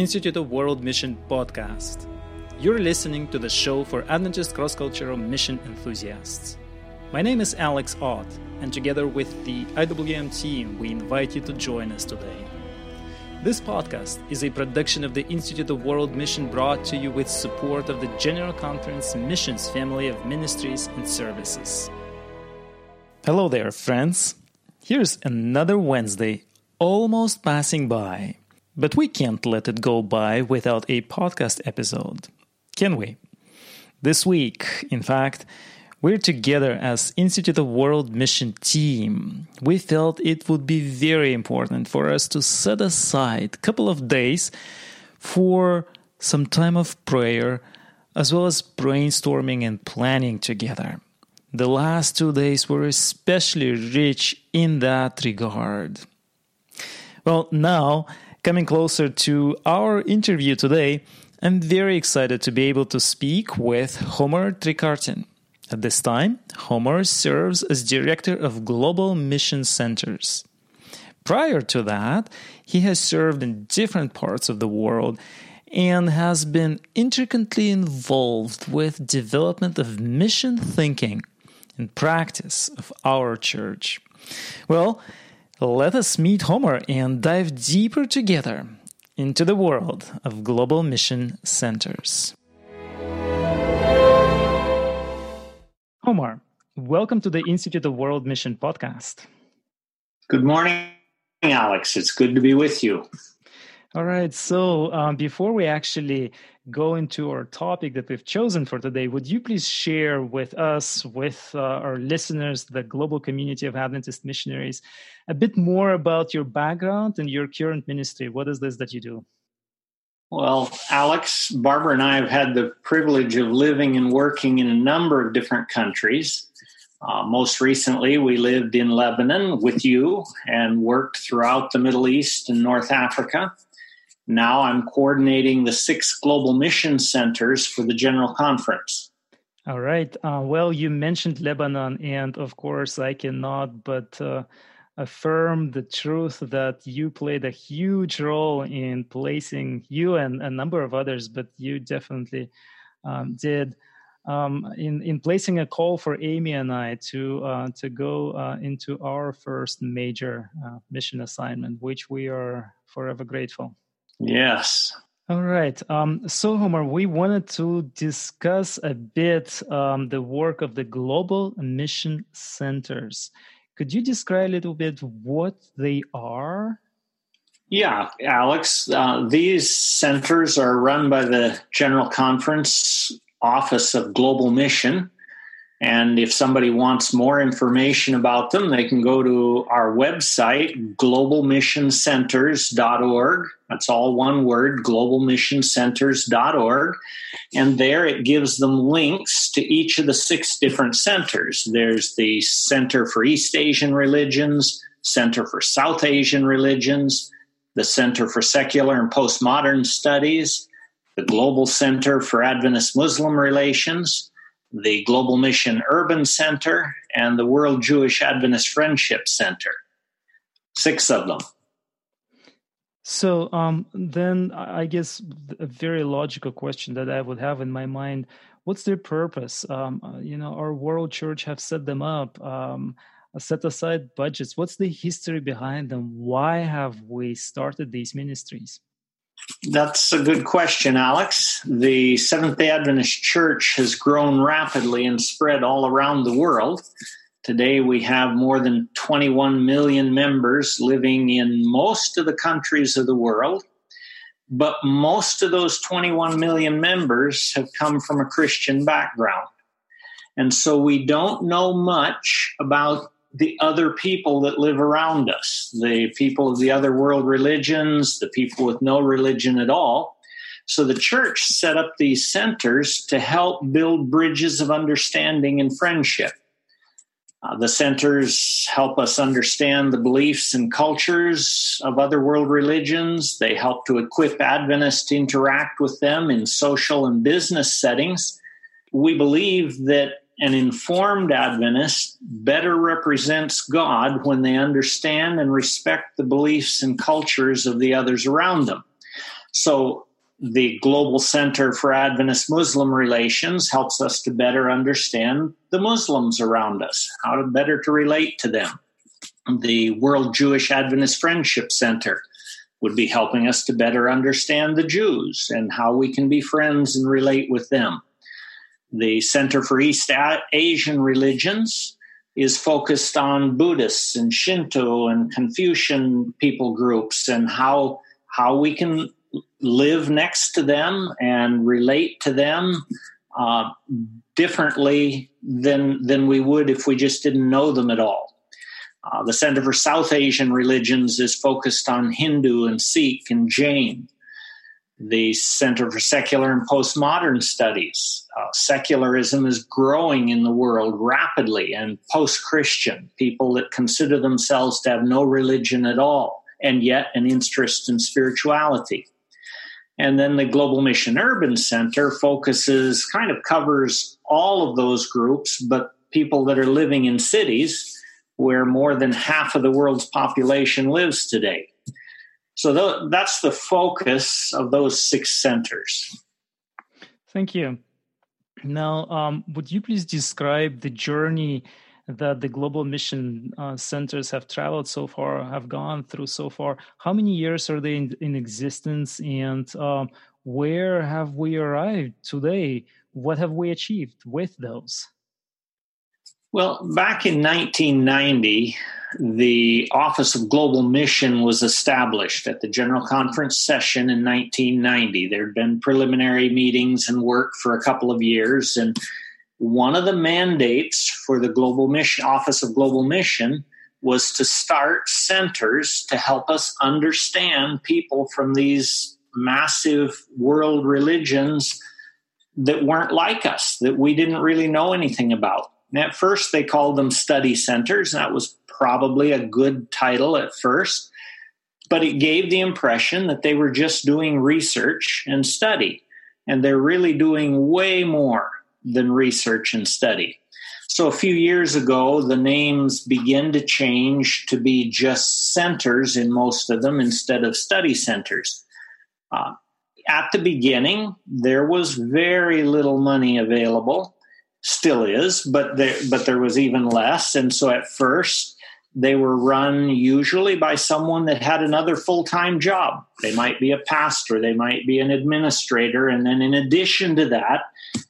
Institute of World Mission podcast. You're listening to the show for Adventist cross cultural mission enthusiasts. My name is Alex Ott, and together with the IWM team, we invite you to join us today. This podcast is a production of the Institute of World Mission brought to you with support of the General Conference Missions family of ministries and services. Hello there, friends. Here's another Wednesday almost passing by. But we can't let it go by without a podcast episode, can we? This week, in fact, we're together as Institute of World Mission team. We felt it would be very important for us to set aside a couple of days for some time of prayer as well as brainstorming and planning together. The last two days were especially rich in that regard. Well, now, coming closer to our interview today, I'm very excited to be able to speak with Homer Trecartin. At this time, Homer serves as Director of Global Mission Centers. Prior to that, he has served in different parts of the world and has been intricately involved with development of mission thinking and practice of our church. Well, let us meet Homer and dive deeper together into the world of global mission centers. Homer, welcome to the Institute of World Mission podcast. Good morning, Alex. It's good to be with you. All right. So, um, before we actually go into our topic that we've chosen for today, would you please share with us, with uh, our listeners, the global community of Adventist missionaries, a bit more about your background and your current ministry? What is this that you do? Well, Alex, Barbara, and I have had the privilege of living and working in a number of different countries. Uh, most recently, we lived in Lebanon with you and worked throughout the Middle East and North Africa. Now I'm coordinating the six global mission centers for the General Conference. All right. Uh, well, you mentioned Lebanon, and of course, I cannot but uh, affirm the truth that you played a huge role in placing you and a number of others, but you definitely um, did. Um, in in placing a call for Amy and I to uh, to go uh, into our first major uh, mission assignment, which we are forever grateful. Yes. All right. Um, so, Homer, we wanted to discuss a bit um, the work of the global mission centers. Could you describe a little bit what they are? Yeah, Alex. Uh, these centers are run by the General Conference Office of Global Mission. And if somebody wants more information about them, they can go to our website, globalmissioncenters.org. That's all one word, globalmissioncenters.org. And there it gives them links to each of the six different centers. There's the Center for East Asian Religions, Center for South Asian Religions, the Center for Secular and Postmodern Studies, the Global Center for Adventist Muslim Relations the Global Mission Urban Center, and the World Jewish Adventist Friendship Center. Six of them. So um, then I guess a very logical question that I would have in my mind: What's their purpose? Um, uh, you know, our world church have set them up, um, set aside budgets. What's the history behind them? Why have we started these ministries? That's a good question, Alex. The Seventh day Adventist Church has grown rapidly and spread all around the world. Today, we have more than 21 million members living in most of the countries of the world. But most of those 21 million members have come from a Christian background. And so we don't know much about the other people that live around us, the people of the other world religions, the people with no religion at all. So the church set up these centers to help build bridges of understanding and friendship. Uh, the centers help us understand the beliefs and cultures of other world religions. They help to equip Adventists to interact with them in social and business settings. We believe that an informed Adventist better represents God when they understand and respect the beliefs and cultures of the others around them. So the Global Center for Adventist Muslim Relations helps us to better understand the Muslims around us, how to better to relate to them. The World Jewish Adventist Friendship Center would be helping us to better understand the Jews and how we can be friends and relate with them. The Center for East Asian Religions is focused on Buddhists and Shinto and Confucian people groups and how how we can live next to them and relate to them uh, differently than than we would if we just didn't know them at all. Uh, the Center for South Asian Religions is focused on Hindu and Sikh and Jain. The Center for Secular and Postmodern Studies. Uh, secularism is growing in the world rapidly, and post Christian, people that consider themselves to have no religion at all, and yet an interest in spirituality. And then the Global Mission Urban Center focuses, kind of covers all of those groups, but people that are living in cities where more than half of the world's population lives today. So th- that's the focus of those six centers. Thank you. Now, um, would you please describe the journey that the global mission uh, centers have traveled so far, have gone through so far. How many years are they in, in existence, and um, where have we arrived today? What have we achieved with those? Well, back in 1990, the Office of Global Mission was established at the General Conference session in 1990. There had been preliminary meetings and work for a couple of years, and one of the mandates for the global mission office of global mission was to start centers to help us understand people from these massive world religions that weren't like us that we didn't really know anything about and at first they called them study centers that was probably a good title at first but it gave the impression that they were just doing research and study and they're really doing way more than research and study. So a few years ago, the names begin to change to be just centers in most of them instead of study centers. Uh, at the beginning, there was very little money available, still is, but there, but there was even less. And so at first, they were run usually by someone that had another full time job. They might be a pastor, they might be an administrator. And then, in addition to that,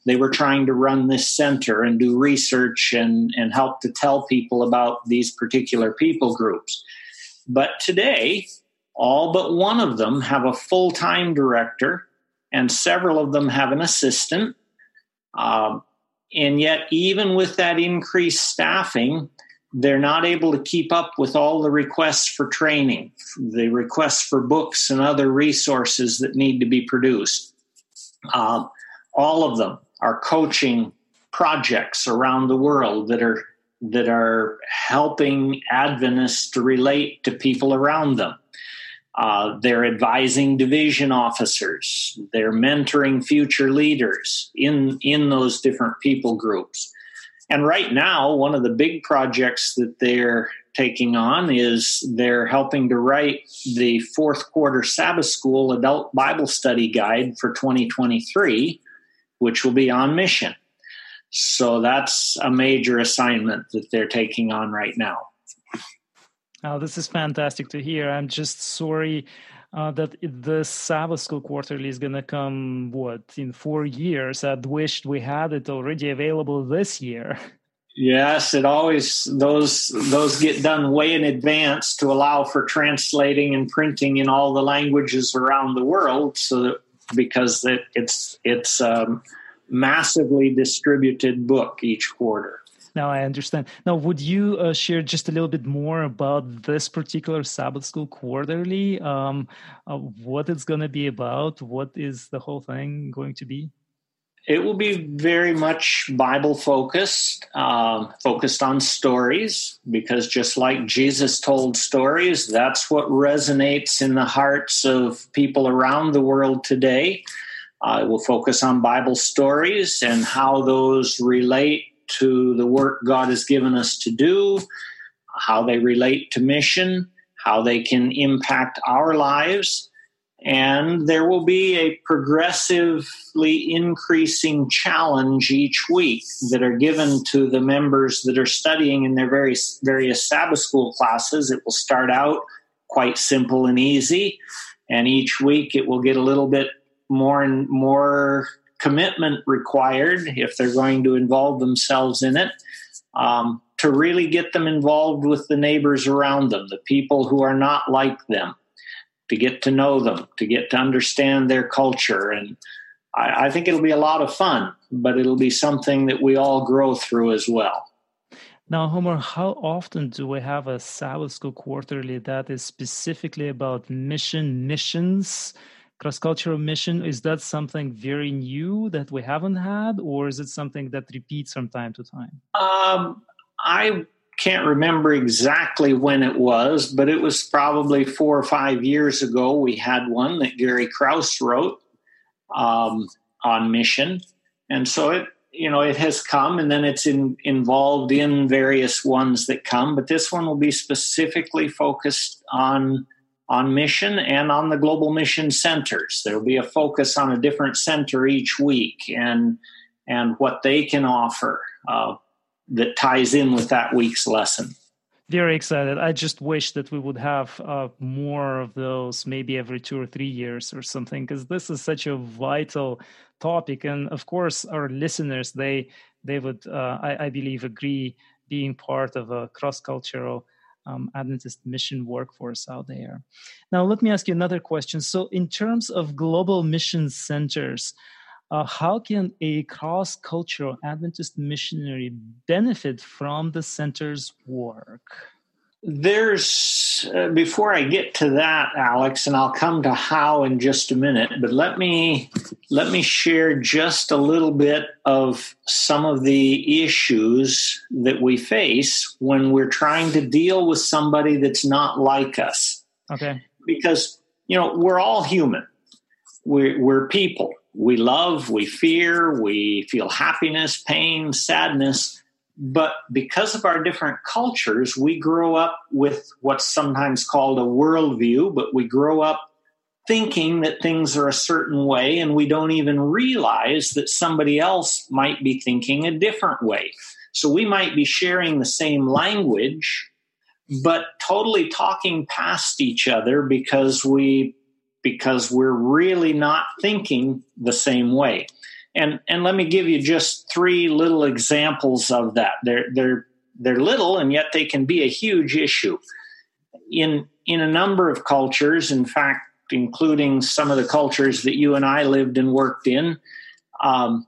they were trying to run this center and do research and, and help to tell people about these particular people groups. But today, all but one of them have a full time director, and several of them have an assistant. Uh, and yet, even with that increased staffing, they're not able to keep up with all the requests for training, the requests for books and other resources that need to be produced. Uh, all of them are coaching projects around the world that are that are helping Adventists to relate to people around them. Uh, they're advising division officers. They're mentoring future leaders in in those different people groups. And right now, one of the big projects that they're taking on is they're helping to write the fourth quarter Sabbath School Adult Bible Study Guide for 2023, which will be on mission. So that's a major assignment that they're taking on right now. Oh, this is fantastic to hear. I'm just sorry uh, that the Sabbath School Quarterly is going to come, what, in four years. I'd wished we had it already available this year. Yes, it always those those get done way in advance to allow for translating and printing in all the languages around the world, so that because it, it's it's a massively distributed book each quarter. Now I understand. Now, would you uh, share just a little bit more about this particular Sabbath School Quarterly? Um, uh, what it's going to be about? What is the whole thing going to be? It will be very much Bible focused, uh, focused on stories, because just like Jesus told stories, that's what resonates in the hearts of people around the world today. Uh, it will focus on Bible stories and how those relate to the work God has given us to do, how they relate to mission, how they can impact our lives. and there will be a progressively increasing challenge each week that are given to the members that are studying in their various various Sabbath school classes. It will start out quite simple and easy, and each week it will get a little bit more and more commitment required if they're going to involve themselves in it. Um, to really get them involved with the neighbors around them, the people who are not like them to get to know them, to get to understand their culture. And I, I think it'll be a lot of fun, but it'll be something that we all grow through as well. Now, Homer, how often do we have a Sabbath School quarterly that is specifically about mission, missions, cross cultural mission? Is that something very new that we haven't had, or is it something that repeats from time to time? Um, I can't remember exactly when it was, but it was probably four or five years ago. We had one that Gary Krause wrote um, on mission, and so it you know it has come, and then it's in, involved in various ones that come. But this one will be specifically focused on on mission and on the global mission centers. There will be a focus on a different center each week, and and what they can offer. Uh, that ties in with that week's lesson. Very excited. I just wish that we would have uh, more of those, maybe every two or three years or something, because this is such a vital topic. And of course, our listeners they they would, uh, I, I, believe, agree being part of a cross cultural um, Adventist mission workforce out there. Now, let me ask you another question. So, in terms of global mission centers, uh, how can a cross cultural Adventist missionary benefit from the center's work? There's, uh, before I get to that, Alex, and I'll come to how in just a minute, but let me let me share just a little bit of some of the issues that we face when we're trying to deal with somebody that's not like us. Okay. Because, you know, we're all human. We're, we're people we love, we fear, we feel happiness, pain, sadness. But because of our different cultures, we grow up with what's sometimes called a worldview, but we grow up thinking that things are a certain way, and we don't even realize that somebody else might be thinking a different way. So we might be sharing the same language, but totally talking past each other because we because we're really not thinking the same way. And and let me give you just three little examples of that. They're they're they're little and yet they can be a huge issue. In in a number of cultures, in fact, including some of the cultures that you and I lived and worked in, um,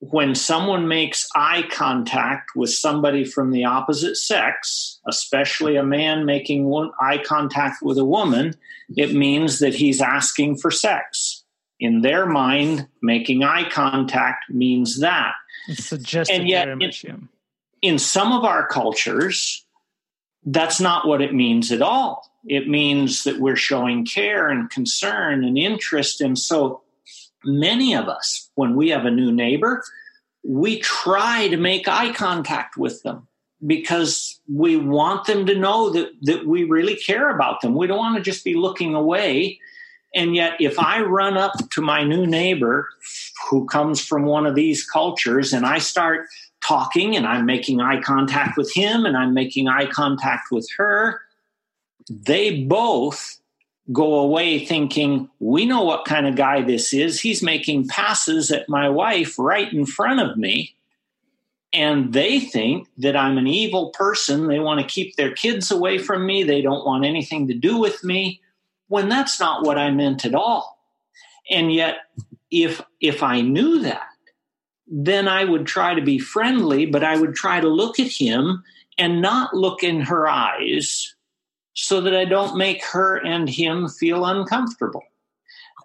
when someone makes eye contact with somebody from the opposite sex, especially a man making one, eye contact with a woman, it means that he's asking for sex. In their mind, making eye contact means that. It's suggested and yet, in, in some of our cultures, that's not what it means at all. It means that we're showing care and concern and interest. And so many of us, when we have a new neighbor, we try to make eye contact with them because we want them to know that, that we really care about them. We don't want to just be looking away. And yet, if I run up to my new neighbor who comes from one of these cultures and I start talking and I'm making eye contact with him and I'm making eye contact with her, they both go away thinking, we know what kind of guy this is. He's making passes at my wife right in front of me. And they think that I'm an evil person. They want to keep their kids away from me. They don't want anything to do with me when that's not what I meant at all. And yet, if, if I knew that, then I would try to be friendly, but I would try to look at him and not look in her eyes so that I don't make her and him feel uncomfortable.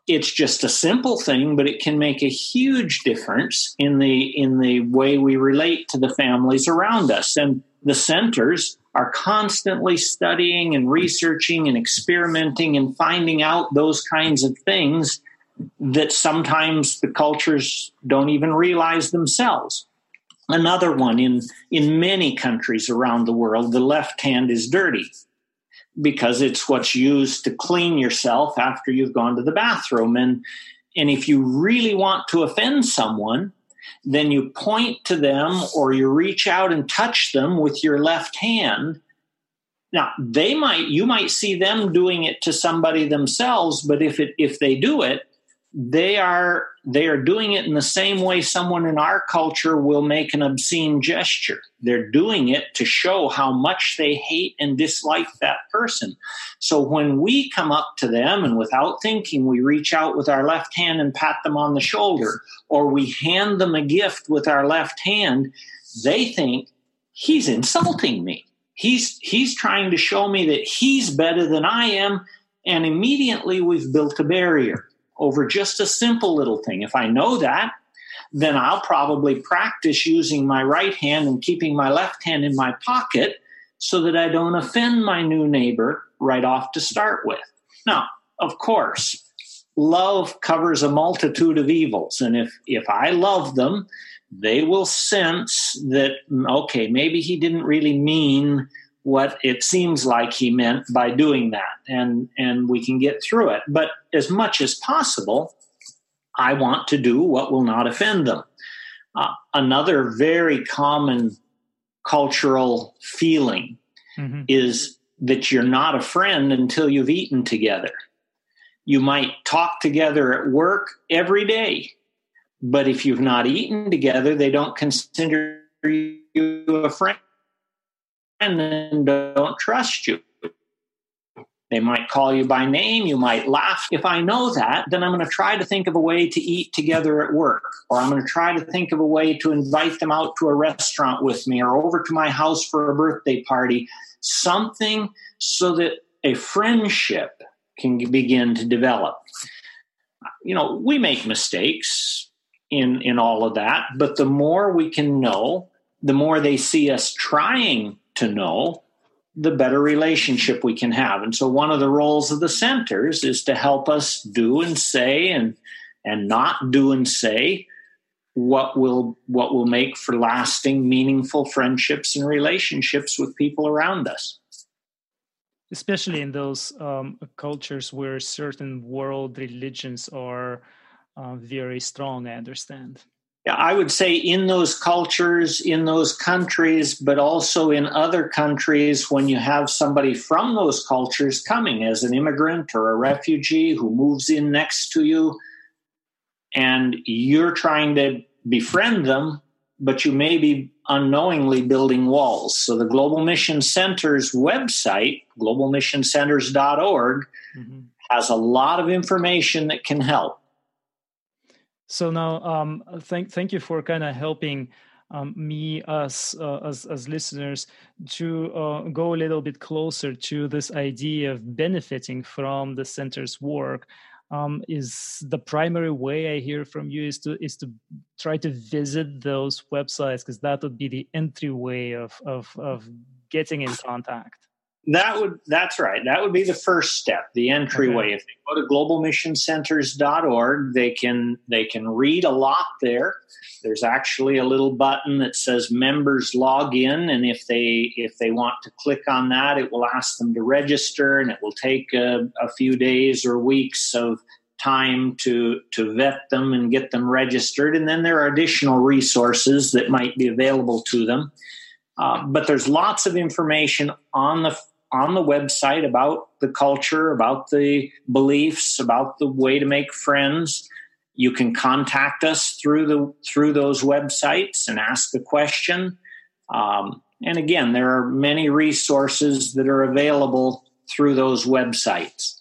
It's just a simple thing, but it can make a huge difference in the in the way we relate to the families around us. And the centers are constantly studying and researching and experimenting and finding out those kinds of things that sometimes the cultures don't even realize themselves. Another one in in many countries around the world, the left hand is dirty because it's what's used to clean yourself after you've gone to the bathroom. And, and if you really want to offend someone, then you point to them or you reach out and touch them with your left hand. Now, they might, you might see them doing it to somebody themselves, but if it, if they do it, they are they are doing it in the same way someone in our culture will make an obscene gesture. They're doing it to show how much they hate and dislike that person. So when we come up to them and without thinking we reach out with our left hand and pat them on the shoulder or we hand them a gift with our left hand they think he's insulting me. He's he's trying to show me that he's better than i am. And immediately we've built a barrier over just a simple little thing. If I know that, then I'll probably practice using my right hand and keeping my left hand in my pocket so that I don't offend my new neighbor right off to start with. Now, of course, love covers a multitude of evils. And if, if I love them, they will sense that, okay, maybe he didn't really mean what it seems like he meant by doing that and and we can get through it. But as much as possible i want to do what will not offend them. Uh, another very common cultural feeling mm-hmm. is that you're not a friend until you've eaten together. You might talk together at work every day but if you've not eaten together they don't consider you a friend and don't trust you. They might call you by name, you might laugh. If I know that, then I'm going to try to think of a way to eat together at work, or I'm going to try to think of a way to invite them out to a restaurant with me or over to my house for a birthday party, something so that a friendship can begin to develop. You know, we make mistakes in in all of that, but the more we can know, the more they see us trying to know, the better relationship we can have. And so one of the roles of the centers is to help us do and say and and not do and say what will what will make for lasting meaningful friendships and relationships with people around us especially in those um, cultures where certain world religions are uh, very strong i understand I would say in those cultures, in those countries, but also in other countries, when you have somebody from those cultures coming as an immigrant or a refugee who moves in next to you, and you're trying to befriend them, but you may be unknowingly building walls. So the Global Mission Center's website, globalmissioncenters.org, mm-hmm. has a lot of information that can help. So now, um, thank thank you for kind of helping um, me us uh, as as listeners to uh, go a little bit closer to this idea of benefiting from the center's work. Um, is the primary way I hear from you is to is to try to visit those websites because that would be the entryway of of of getting in contact. That would that's right. That would be the first step, the entryway. Okay. If they go to globalmissioncenters.org, they can they can read a lot there. There's actually a little button that says members log in and if they if they want to click on that, it will ask them to register and it will take a, a few days or weeks of time to to vet them and get them registered and then there are additional resources that might be available to them. Uh, but there's lots of information on the on the website about the culture, about the beliefs, about the way to make friends. You can contact us through the through those websites and ask a question. Um, and again, there are many resources that are available through those websites.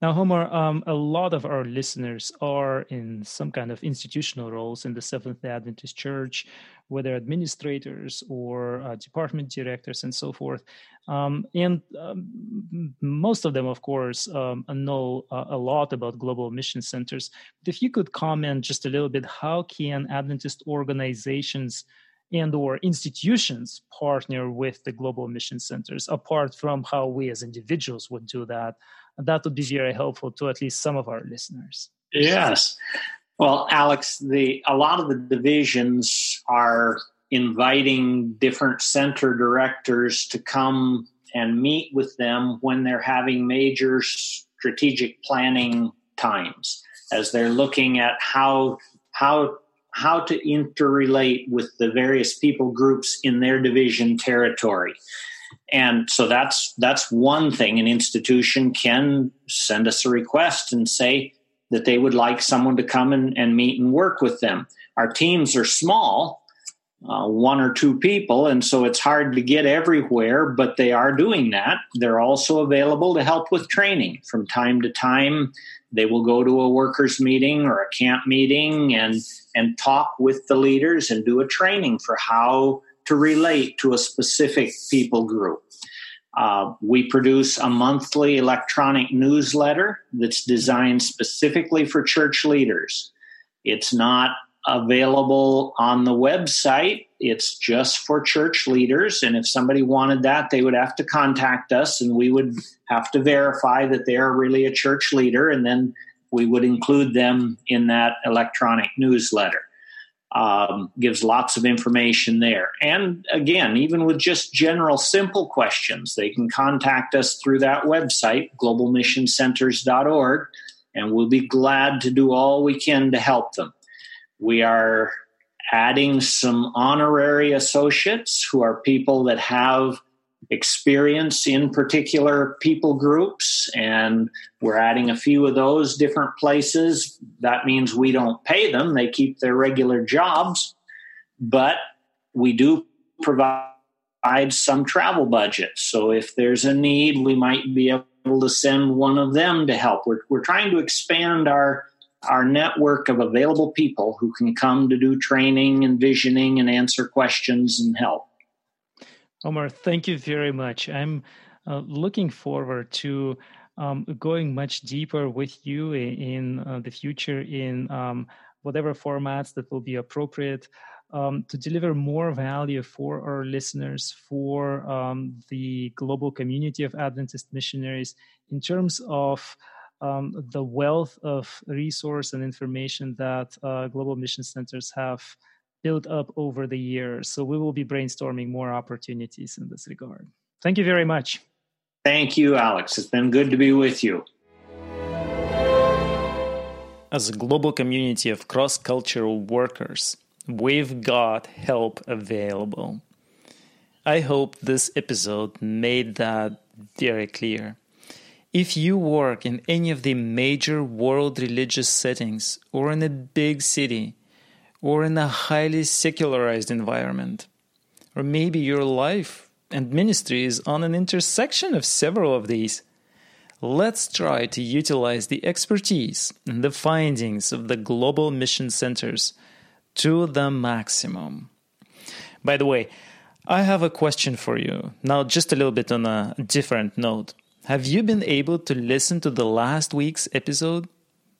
Now, Homer, um, a lot of our listeners are in some kind of institutional roles in the Seventh Adventist Church, whether administrators or uh, department directors and so forth. Um, and um, most of them, of course, um, know uh, a lot about global mission centers. But if you could comment just a little bit, how can Adventist organizations and or institutions partner with the global mission centers apart from how we as individuals would do that that would be very helpful to at least some of our listeners. Yes. Well, Alex, the a lot of the divisions are inviting different center directors to come and meet with them when they're having major strategic planning times as they're looking at how how how to interrelate with the various people groups in their division territory. And so that's that's one thing an institution can send us a request and say that they would like someone to come and, and meet and work with them. Our teams are small uh, one or two people and so it's hard to get everywhere but they are doing that. They're also available to help with training from time to time they will go to a workers meeting or a camp meeting and and talk with the leaders and do a training for how to relate to a specific people group uh, we produce a monthly electronic newsletter that's designed specifically for church leaders it's not available on the website. It's just for church leaders. And if somebody wanted that, they would have to contact us and we would have to verify that they are really a church leader. And then we would include them in that electronic newsletter. Um, gives lots of information there. And again, even with just general simple questions, they can contact us through that website, globalmissioncenters.org, and we'll be glad to do all we can to help them. We are adding some honorary associates who are people that have experience in particular people groups, and we're adding a few of those different places. That means we don't pay them, they keep their regular jobs, but we do provide some travel budgets. So if there's a need, we might be able to send one of them to help. We're, we're trying to expand our our network of available people who can come to do training and visioning and answer questions and help. Homer, thank you very much. I'm uh, looking forward to um, going much deeper with you in, in uh, the future in um, whatever formats that will be appropriate um, to deliver more value for our listeners, for um, the global community of Adventist missionaries in terms of um, the wealth of resource and information that uh, global mission centers have built up over the years. So we will be brainstorming more opportunities in this regard. Thank you very much. Thank you, Alex. It's been good to be with you. As a global community of cross cultural workers, we've got help available. I hope this episode made that very clear. If you work in any of the major world religious settings, or in a big city, or in a highly secularized environment, or maybe your life and ministry is on an intersection of several of these, let's try to utilize the expertise and the findings of the global mission centers to the maximum. By the way, I have a question for you. Now, just a little bit on a different note. Have you been able to listen to the last week's episode?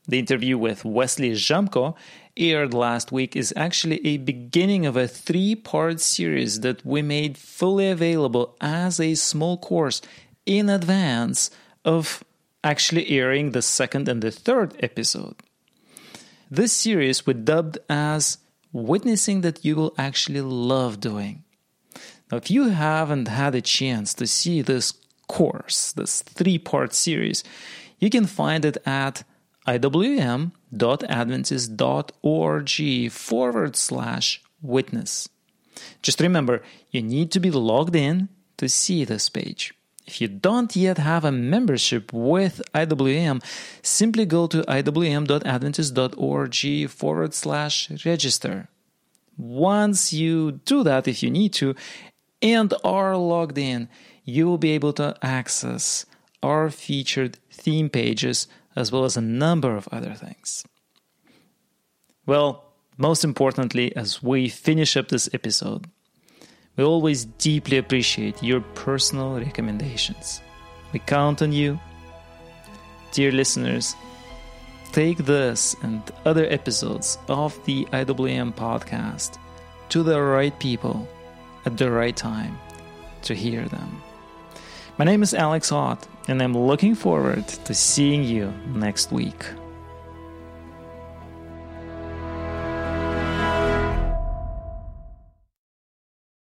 The interview with Wesley Jamko aired last week is actually a beginning of a three part series that we made fully available as a small course in advance of actually airing the second and the third episode. This series we dubbed as Witnessing That You Will Actually Love Doing. Now, if you haven't had a chance to see this course, this three part series, you can find it at iwm.adventist.org forward slash witness. Just remember, you need to be logged in to see this page. If you don't yet have a membership with IWM, simply go to iwm.adventist.org forward slash register. Once you do that, if you need to, and are logged in, you will be able to access our featured theme pages as well as a number of other things. Well, most importantly, as we finish up this episode, we always deeply appreciate your personal recommendations. We count on you. Dear listeners, take this and other episodes of the IWM podcast to the right people at the right time to hear them. My name is Alex Ott, and I'm looking forward to seeing you next week.